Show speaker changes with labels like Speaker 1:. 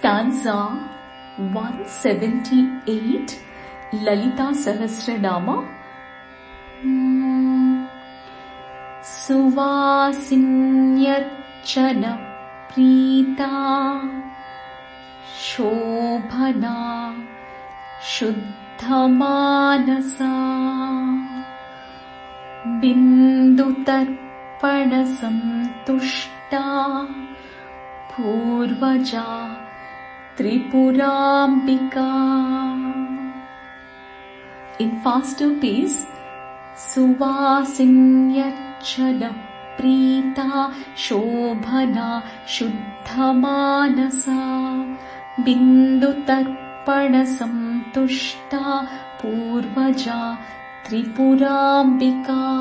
Speaker 1: Stanza 178 Lalita Sahasranama. सुवासिन्यच्चन प्रीता शोभना शुद्धमानसा बिन्दुतर्पणसन्तुष्टा पूर्वजा त्रिपुराम्बिका। इन् फास्टर् पीस् सुवासिन्यच्चनप्रीता शोभना शुद्धमानसा बिन्दुतर्पणसन्तुष्टा पूर्वजा त्रिपुराम्बिका